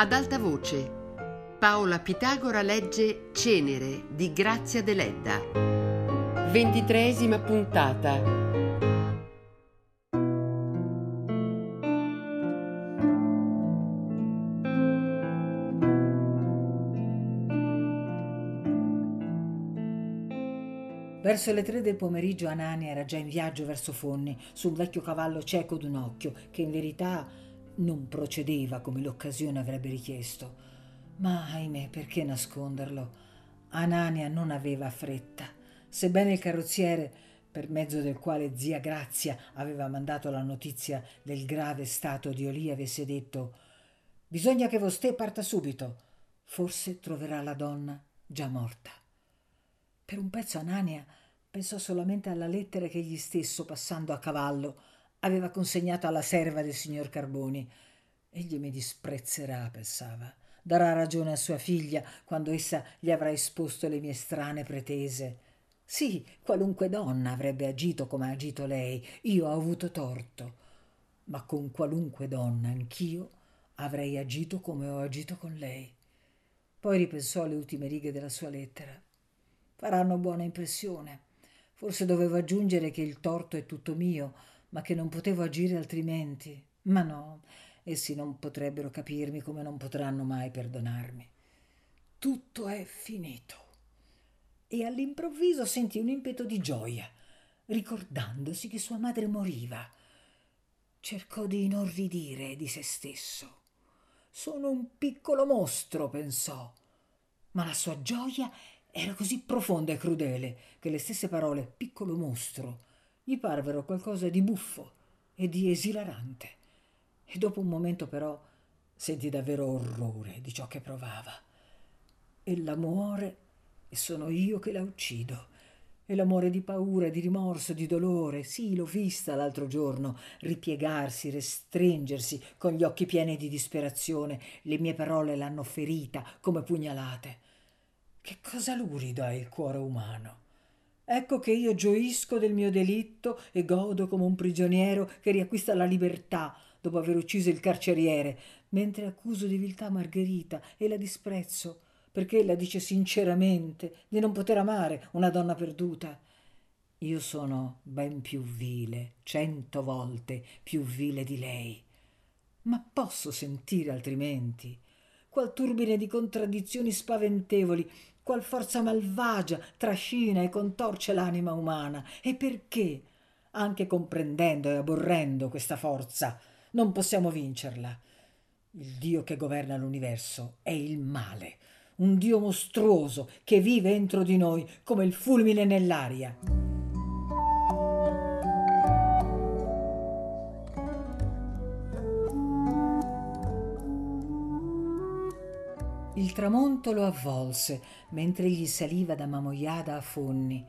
Ad alta voce, Paola Pitagora legge Cenere di Grazia Deledda. Ventitreesima puntata. Verso le tre del pomeriggio Anania era già in viaggio verso Fonni, sul vecchio cavallo cieco d'un occhio, che in verità non procedeva come l'occasione avrebbe richiesto. Ma ahimè, perché nasconderlo? Anania non aveva fretta. Sebbene il carrozziere, per mezzo del quale zia Grazia aveva mandato la notizia del grave stato di Olia, avesse detto Bisogna che vostè parta subito. Forse troverà la donna già morta. Per un pezzo Anania Pensò solamente alla lettera che egli stesso, passando a cavallo, aveva consegnato alla serva del signor Carboni. Egli mi disprezzerà, pensava. Darà ragione a sua figlia quando essa gli avrà esposto le mie strane pretese. Sì, qualunque donna avrebbe agito come ha agito lei. Io ho avuto torto. Ma con qualunque donna anch'io avrei agito come ho agito con lei. Poi ripensò alle ultime righe della sua lettera. Faranno buona impressione. Forse dovevo aggiungere che il torto è tutto mio, ma che non potevo agire altrimenti. Ma no, essi non potrebbero capirmi come non potranno mai perdonarmi. Tutto è finito. E all'improvviso sentì un impeto di gioia, ricordandosi che sua madre moriva. Cercò di inorridire di se stesso. Sono un piccolo mostro, pensò, ma la sua gioia era così profonda e crudele che le stesse parole piccolo mostro gli parvero qualcosa di buffo e di esilarante. E dopo un momento però sentì davvero orrore di ciò che provava. Ella muore e sono io che la uccido. E l'amore di paura, di rimorso, di dolore, sì, l'ho vista l'altro giorno ripiegarsi, restringersi con gli occhi pieni di disperazione. Le mie parole l'hanno ferita come pugnalate. Che cosa lurido è il cuore umano. Ecco che io gioisco del mio delitto e godo come un prigioniero che riacquista la libertà dopo aver ucciso il carceriere, mentre accuso di viltà Margherita e la disprezzo, perché ella dice sinceramente di non poter amare una donna perduta. Io sono ben più vile, cento volte più vile di lei. Ma posso sentire altrimenti? Qual turbine di contraddizioni spaventevoli qual forza malvagia trascina e contorce l'anima umana. E perché, anche comprendendo e aborrendo questa forza, non possiamo vincerla? Il Dio che governa l'universo è il male, un Dio mostruoso che vive entro di noi come il fulmine nell'aria. Il tramonto lo avvolse mentre egli saliva da Mamoiada a Fonni.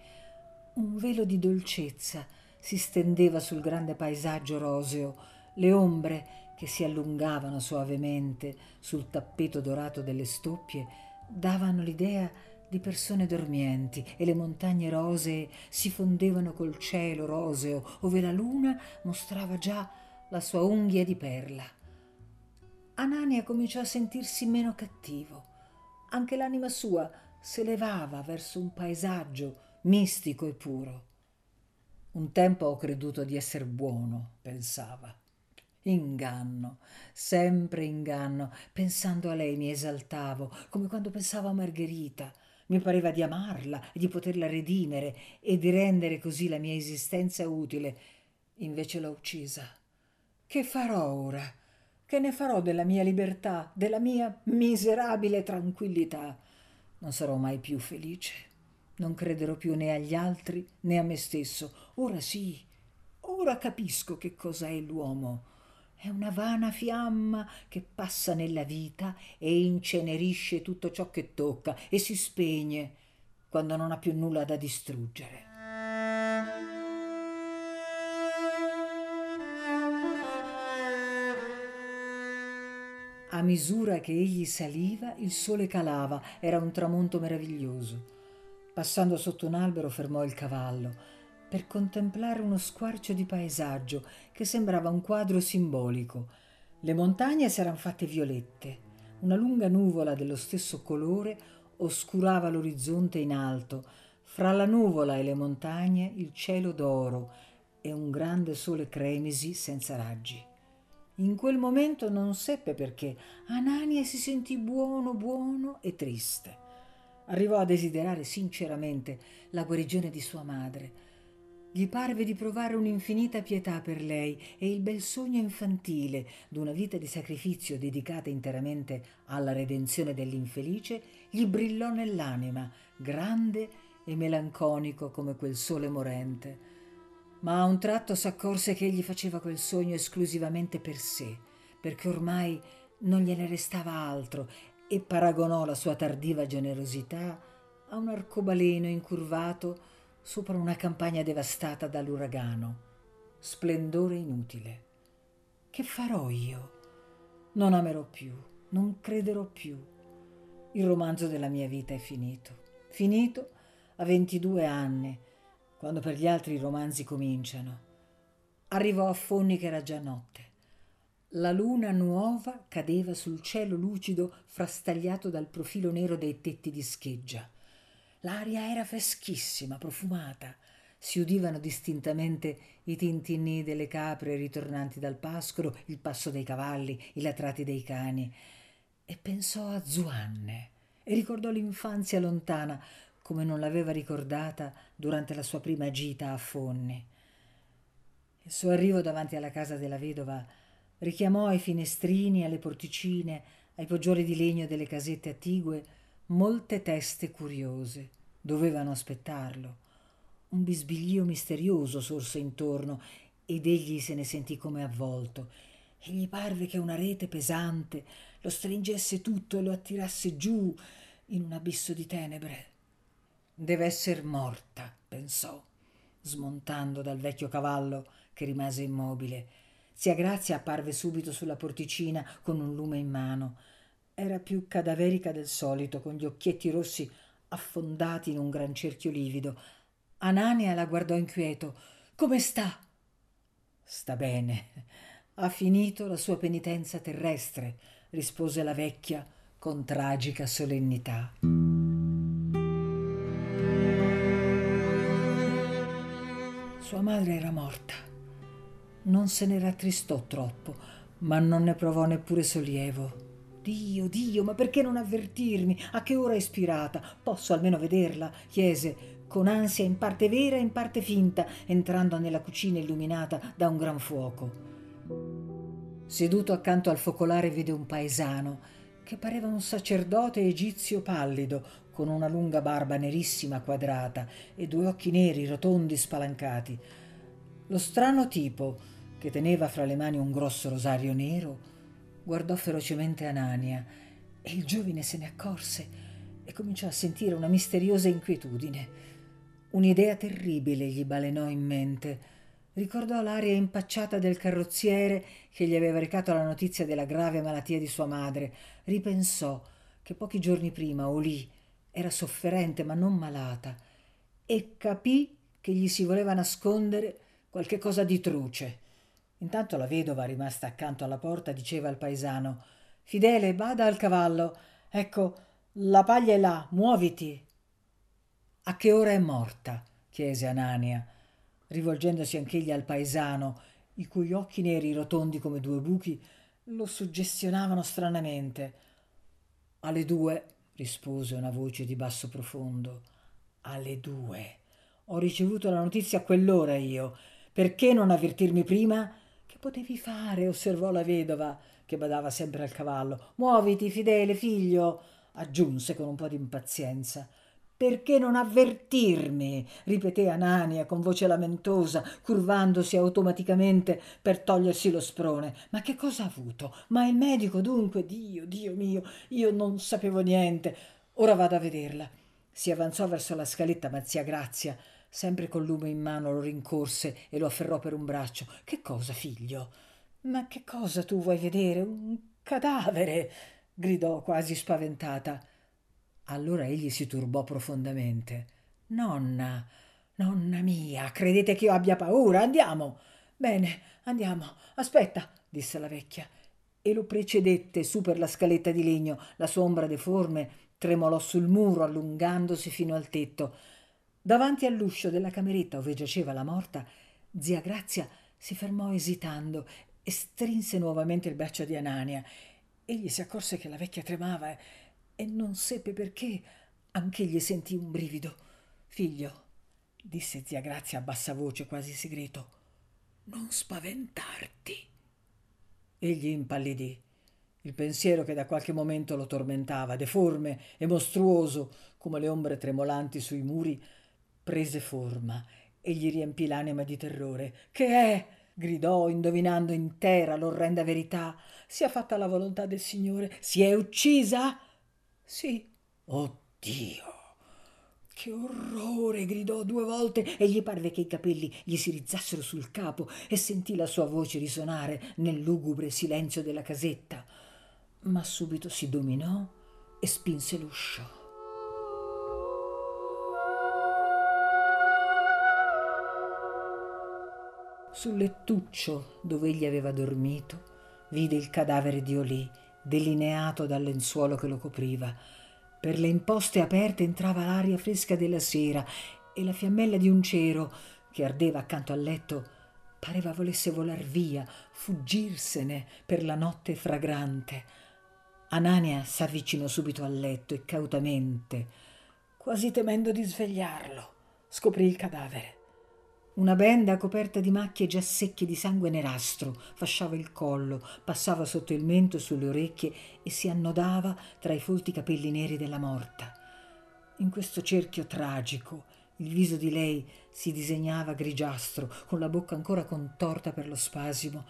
Un velo di dolcezza si stendeva sul grande paesaggio roseo, le ombre che si allungavano suavemente sul tappeto dorato delle stoppie davano l'idea di persone dormienti e le montagne rosee si fondevano col cielo roseo ove la luna mostrava già la sua unghia di perla. Anania cominciò a sentirsi meno cattivo anche l'anima sua s'elevava verso un paesaggio mistico e puro. Un tempo ho creduto di esser buono, pensava. Inganno, sempre inganno. Pensando a lei mi esaltavo, come quando pensavo a Margherita. Mi pareva di amarla e di poterla redimere e di rendere così la mia esistenza utile. Invece l'ho uccisa. Che farò ora? Che ne farò della mia libertà, della mia miserabile tranquillità? Non sarò mai più felice. Non crederò più né agli altri né a me stesso. Ora sì, ora capisco che cos'è l'uomo. È una vana fiamma che passa nella vita e incenerisce tutto ciò che tocca e si spegne quando non ha più nulla da distruggere. Misura che egli saliva, il sole calava, era un tramonto meraviglioso. Passando sotto un albero fermò il cavallo per contemplare uno squarcio di paesaggio che sembrava un quadro simbolico. Le montagne s'eran fatte violette, Una lunga nuvola dello stesso colore oscurava l'orizzonte in alto, fra la nuvola e le montagne il cielo d'oro e un grande sole cremisi senza raggi. In quel momento non seppe perché Anania si sentì buono, buono e triste. Arrivò a desiderare sinceramente la guarigione di sua madre. Gli parve di provare un'infinita pietà per lei e il bel sogno infantile d'una vita di sacrificio dedicata interamente alla redenzione dell'infelice gli brillò nell'anima, grande e melanconico come quel sole morente ma a un tratto s'accorse che egli faceva quel sogno esclusivamente per sé, perché ormai non gliene restava altro e paragonò la sua tardiva generosità a un arcobaleno incurvato sopra una campagna devastata dall'uragano. Splendore inutile. Che farò io? Non amerò più, non crederò più. Il romanzo della mia vita è finito. Finito a 22 anni quando per gli altri i romanzi cominciano. Arrivò a Fonni che era già notte. La luna nuova cadeva sul cielo lucido frastagliato dal profilo nero dei tetti di scheggia. L'aria era freschissima, profumata. Si udivano distintamente i tintinnii delle capre ritornanti dal pascolo, il passo dei cavalli, i latrati dei cani. E pensò a Zuanne e ricordò l'infanzia lontana, come non l'aveva ricordata durante la sua prima gita a Fonni. Il suo arrivo davanti alla casa della vedova richiamò ai finestrini, alle porticine, ai poggioli di legno delle casette attigue molte teste curiose. Dovevano aspettarlo. Un bisbiglio misterioso sorse intorno ed egli se ne sentì come avvolto e gli parve che una rete pesante lo stringesse tutto e lo attirasse giù in un abisso di tenebre. Deve esser morta, pensò, smontando dal vecchio cavallo che rimase immobile. Zia Grazia apparve subito sulla porticina con un lume in mano. Era più cadaverica del solito, con gli occhietti rossi affondati in un gran cerchio livido. Anania la guardò inquieto. Come sta? Sta bene. Ha finito la sua penitenza terrestre, rispose la vecchia con tragica solennità. Sua madre era morta. Non se ne rattristò troppo, ma non ne provò neppure sollievo. Dio, Dio, ma perché non avvertirmi? A che ora è ispirata? Posso almeno vederla? chiese, con ansia in parte vera e in parte finta, entrando nella cucina illuminata da un gran fuoco. Seduto accanto al focolare vide un paesano che pareva un sacerdote egizio pallido, con una lunga barba nerissima quadrata e due occhi neri rotondi spalancati. Lo strano tipo, che teneva fra le mani un grosso rosario nero, guardò ferocemente Anania e il giovine se ne accorse e cominciò a sentire una misteriosa inquietudine. Un'idea terribile gli balenò in mente. Ricordò l'aria impacciata del carrozziere che gli aveva recato la notizia della grave malattia di sua madre. Ripensò che pochi giorni prima, o lì, era sofferente ma non malata e capì che gli si voleva nascondere qualche cosa di truce. Intanto la vedova, rimasta accanto alla porta, diceva al paesano Fidele, bada al cavallo. Ecco, la paglia è là, muoviti. A che ora è morta? chiese Anania, rivolgendosi anch'egli al paesano, i cui occhi neri rotondi come due buchi lo suggestionavano stranamente. Alle due, rispose una voce di basso profondo. Alle due. Ho ricevuto la notizia a quell'ora io. Perché non avvertirmi prima? Che potevi fare? osservò la vedova, che badava sempre al cavallo. Muoviti, fidele figlio, aggiunse con un po' di impazienza. Perché non avvertirmi? ripeté Anania con voce lamentosa, curvandosi automaticamente per togliersi lo sprone. Ma che cosa ha avuto? Ma il medico dunque? Dio, Dio mio, io non sapevo niente. Ora vado a vederla. Si avanzò verso la scaletta, ma zia Grazia, sempre col lume in mano, lo rincorse e lo afferrò per un braccio. Che cosa, figlio? Ma che cosa tu vuoi vedere? Un cadavere! gridò quasi spaventata. Allora egli si turbò profondamente. Nonna, nonna mia, credete che io abbia paura? Andiamo. Bene, andiamo. Aspetta, disse la vecchia. e lo precedette su per la scaletta di legno. La sua ombra deforme tremolò sul muro allungandosi fino al tetto. Davanti all'uscio della cameretta dove giaceva la morta, zia Grazia si fermò esitando e strinse nuovamente il braccio di Anania. Egli si accorse che la vecchia tremava e non seppe perché anch'egli sentì un brivido. Figlio, disse zia Grazia a bassa voce, quasi segreto, non spaventarti. Egli impallidì. Il pensiero che da qualche momento lo tormentava, deforme e mostruoso come le ombre tremolanti sui muri, prese forma e gli riempì l'anima di terrore. Che è? gridò, indovinando intera l'orrenda verità. Sia fatta la volontà del Signore. Si è uccisa? Sì. Oh Dio! Che orrore! gridò due volte e gli parve che i capelli gli si rizzassero sul capo e sentì la sua voce risonare nel lugubre silenzio della casetta. Ma subito si dominò e spinse l'uscio. Sul lettuccio dove egli aveva dormito vide il cadavere di Olì, delineato dal lenzuolo che lo copriva per le imposte aperte entrava l'aria fresca della sera e la fiammella di un cero che ardeva accanto al letto pareva volesse volar via, fuggirsene per la notte fragrante. Anania s'avvicinò subito al letto e cautamente, quasi temendo di svegliarlo, scoprì il cadavere. Una benda coperta di macchie già secche di sangue nerastro fasciava il collo, passava sotto il mento e sulle orecchie e si annodava tra i folti capelli neri della morta. In questo cerchio tragico il viso di lei si disegnava grigiastro, con la bocca ancora contorta per lo spasimo.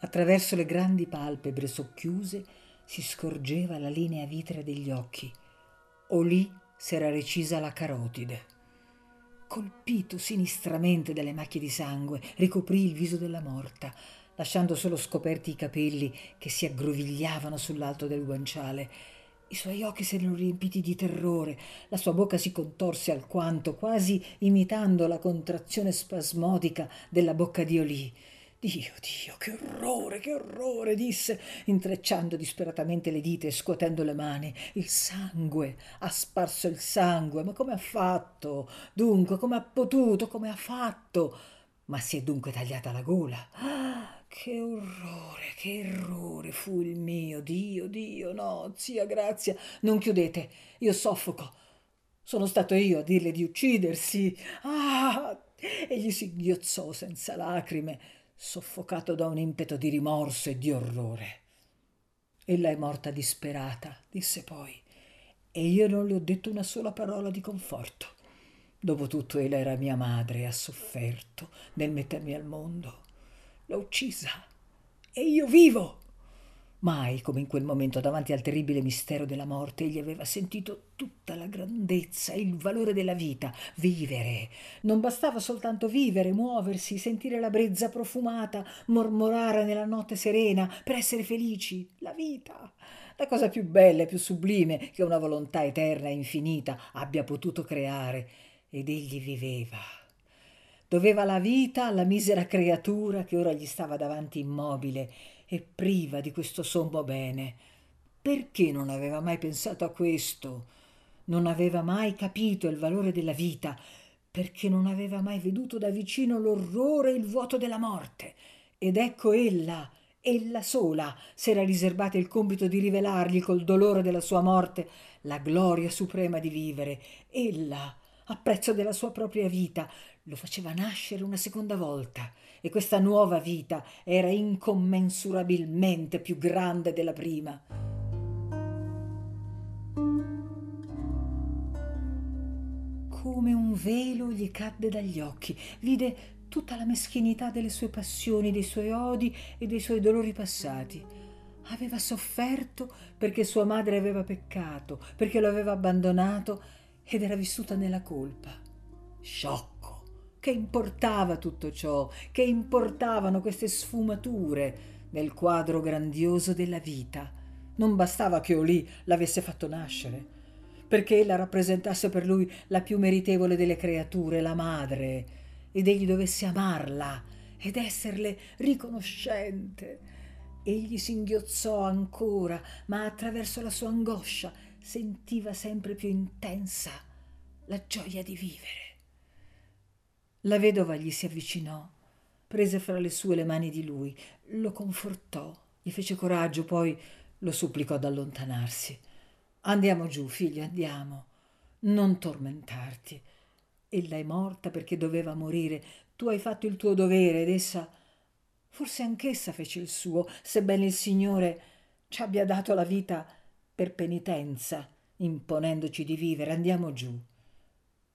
Attraverso le grandi palpebre socchiuse si scorgeva la linea vitrea degli occhi. O lì s'era recisa la carotide colpito sinistramente dalle macchie di sangue, ricoprì il viso della morta, lasciando solo scoperti i capelli che si aggrovigliavano sull'alto del guanciale. I suoi occhi si erano riempiti di terrore, la sua bocca si contorse alquanto, quasi imitando la contrazione spasmodica della bocca di Olì. Dio, Dio, che orrore, che orrore, disse, intrecciando disperatamente le dita e scuotendo le mani. Il sangue, ha sparso il sangue, ma come ha fatto? Dunque, come ha potuto, come ha fatto? Ma si è dunque tagliata la gola. Ah, che orrore, che errore fu il mio, Dio, Dio, no, zia Grazia, non chiudete, io soffoco. Sono stato io a dirle di uccidersi. Ah! Egli si inghiozzò senza lacrime soffocato da un impeto di rimorso e di orrore. Ella è morta disperata, disse poi, e io non le ho detto una sola parola di conforto. Dopotutto ella era mia madre e ha sofferto nel mettermi al mondo. L'ho uccisa e io vivo. Mai come in quel momento davanti al terribile mistero della morte egli aveva sentito tutta la grandezza e il valore della vita, vivere. Non bastava soltanto vivere, muoversi, sentire la brezza profumata, mormorare nella notte serena per essere felici. La vita. La cosa più bella e più sublime che una volontà eterna e infinita abbia potuto creare. Ed egli viveva. Doveva la vita alla misera creatura che ora gli stava davanti immobile e priva di questo sommo bene. Perché non aveva mai pensato a questo? Non aveva mai capito il valore della vita, perché non aveva mai veduto da vicino l'orrore e il vuoto della morte. Ed ecco ella, ella sola, s'era riservata il compito di rivelargli col dolore della sua morte la gloria suprema di vivere. Ella, a prezzo della sua propria vita, lo faceva nascere una seconda volta e questa nuova vita era incommensurabilmente più grande della prima. Come un velo gli cadde dagli occhi, vide tutta la meschinità delle sue passioni, dei suoi odi e dei suoi dolori passati. Aveva sofferto perché sua madre aveva peccato, perché lo aveva abbandonato ed era vissuta nella colpa. Sciocco che importava tutto ciò? Che importavano queste sfumature nel quadro grandioso della vita? Non bastava che Olì l'avesse fatto nascere, perché ella rappresentasse per lui la più meritevole delle creature, la madre, ed egli dovesse amarla ed esserle riconoscente. Egli singhiozzò ancora, ma attraverso la sua angoscia sentiva sempre più intensa la gioia di vivere. La vedova gli si avvicinò, prese fra le sue le mani di lui, lo confortò, gli fece coraggio, poi lo supplicò ad allontanarsi. Andiamo giù, figlio, andiamo. Non tormentarti. Ella è morta perché doveva morire. Tu hai fatto il tuo dovere ed essa Forse anch'essa fece il suo, sebbene il Signore ci abbia dato la vita per penitenza, imponendoci di vivere. Andiamo giù.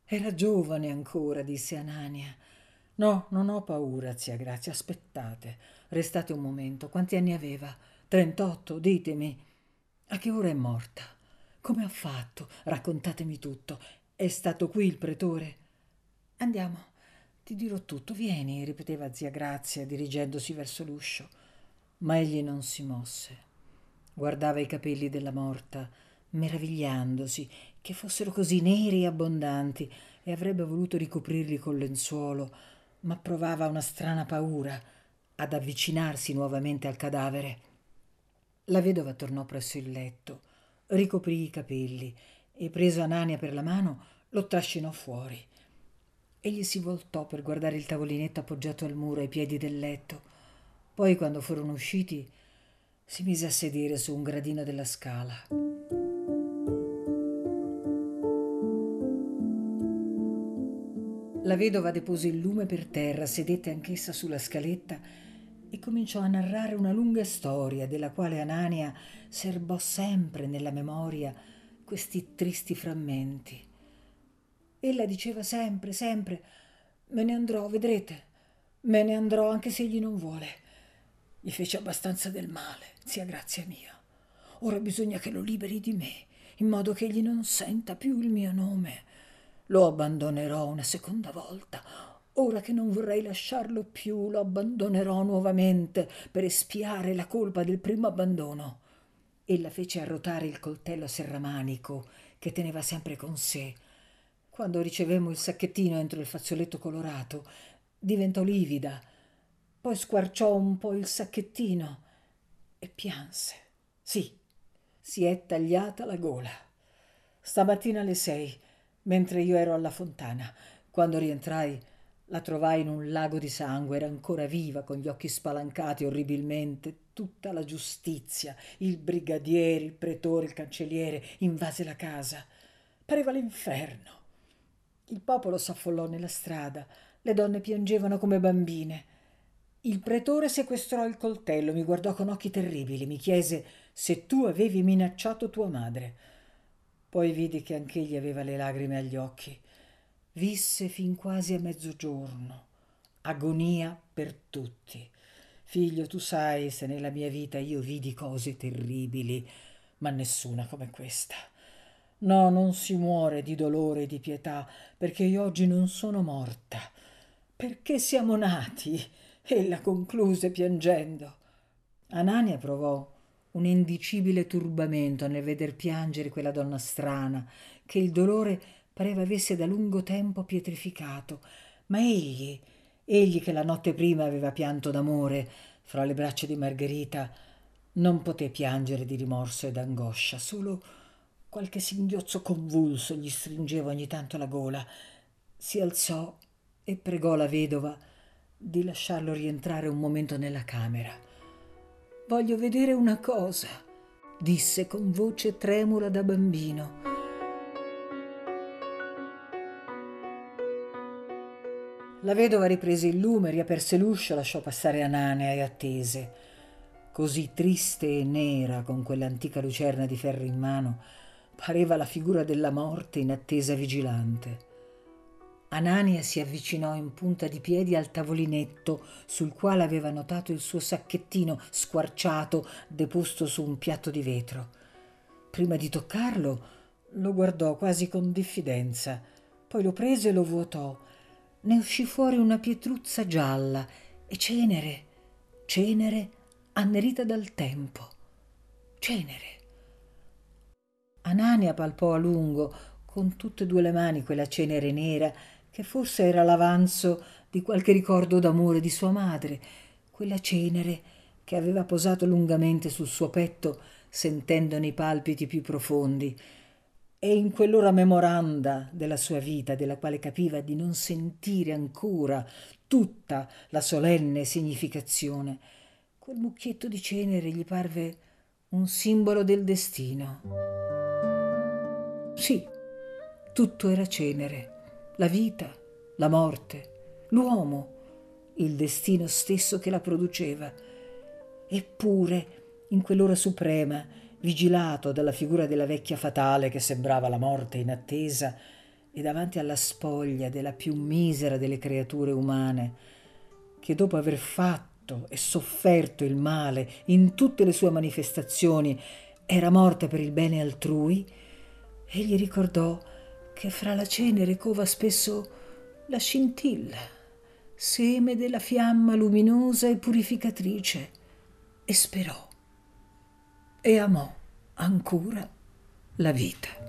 Era giovane ancora, disse Anania. No, non ho paura, zia Grazia, aspettate. Restate un momento. Quanti anni aveva? Trentotto, ditemi. A che ora è morta? Come ha fatto? Raccontatemi tutto. È stato qui il pretore? Andiamo. Ti dirò tutto, vieni, ripeteva zia Grazia, dirigendosi verso l'uscio. Ma egli non si mosse. Guardava i capelli della morta, meravigliandosi che fossero così neri e abbondanti, e avrebbe voluto ricoprirli col lenzuolo, ma provava una strana paura ad avvicinarsi nuovamente al cadavere. La vedova tornò presso il letto, ricoprì i capelli e, preso Anania per la mano, lo trascinò fuori. Egli si voltò per guardare il tavolinetto appoggiato al muro ai piedi del letto. Poi, quando furono usciti, si mise a sedere su un gradino della scala. La vedova depose il lume per terra, sedette anch'essa sulla scaletta e cominciò a narrare una lunga storia della quale Anania serbò sempre nella memoria questi tristi frammenti. Ella diceva sempre, sempre, me ne andrò, vedrete, me ne andrò anche se egli non vuole. Gli fece abbastanza del male, zia grazia mia. Ora bisogna che lo liberi di me, in modo che egli non senta più il mio nome. Lo abbandonerò una seconda volta. Ora che non vorrei lasciarlo più, lo abbandonerò nuovamente per espiare la colpa del primo abbandono. Ella fece arrotare il coltello serramanico che teneva sempre con sé quando ricevemmo il sacchettino entro il fazzoletto colorato, diventò livida, poi squarciò un po' il sacchettino e pianse. Sì, si è tagliata la gola. Stamattina alle sei, mentre io ero alla fontana, quando rientrai, la trovai in un lago di sangue, era ancora viva, con gli occhi spalancati orribilmente. Tutta la giustizia, il brigadiere, il pretore, il cancelliere, invase la casa. Pareva l'inferno. Il popolo s'affollò nella strada, le donne piangevano come bambine. Il pretore sequestrò il coltello, mi guardò con occhi terribili, mi chiese se tu avevi minacciato tua madre. Poi vidi che anch'egli aveva le lagrime agli occhi. Visse fin quasi a mezzogiorno. Agonia per tutti. Figlio, tu sai se nella mia vita io vidi cose terribili, ma nessuna come questa. No, non si muore di dolore e di pietà, perché io oggi non sono morta. Perché siamo nati? Ella concluse piangendo. Anania provò un indicibile turbamento nel veder piangere quella donna strana, che il dolore pareva avesse da lungo tempo pietrificato. Ma egli, egli che la notte prima aveva pianto d'amore fra le braccia di Margherita, non poté piangere di rimorso e d'angoscia, solo Qualche singhiozzo convulso gli stringeva ogni tanto la gola. Si alzò e pregò la vedova di lasciarlo rientrare un momento nella camera. Voglio vedere una cosa, disse con voce tremula da bambino. La vedova riprese il lume, riaperse l'uscio, lasciò passare Anania e attese. Così triste e nera, con quell'antica lucerna di ferro in mano, pareva la figura della morte in attesa vigilante. Anania si avvicinò in punta di piedi al tavolinetto sul quale aveva notato il suo sacchettino squarciato deposto su un piatto di vetro. Prima di toccarlo lo guardò quasi con diffidenza, poi lo prese e lo vuotò. Ne uscì fuori una pietruzza gialla e cenere, cenere annerita dal tempo. Cenere. Anania palpò a lungo con tutte e due le mani quella cenere nera che forse era l'avanzo di qualche ricordo d'amore di sua madre, quella cenere che aveva posato lungamente sul suo petto sentendone i palpiti più profondi e in quell'ora memoranda della sua vita, della quale capiva di non sentire ancora tutta la solenne significazione, quel mucchietto di cenere gli parve un simbolo del destino. Sì, tutto era cenere, la vita, la morte, l'uomo, il destino stesso che la produceva. Eppure, in quell'ora suprema, vigilato dalla figura della vecchia fatale che sembrava la morte in attesa, e davanti alla spoglia della più misera delle creature umane, che dopo aver fatto e sofferto il male in tutte le sue manifestazioni era morta per il bene altrui, egli ricordò che fra la cenere cova spesso la scintilla, seme della fiamma luminosa e purificatrice, e sperò e amò ancora la vita.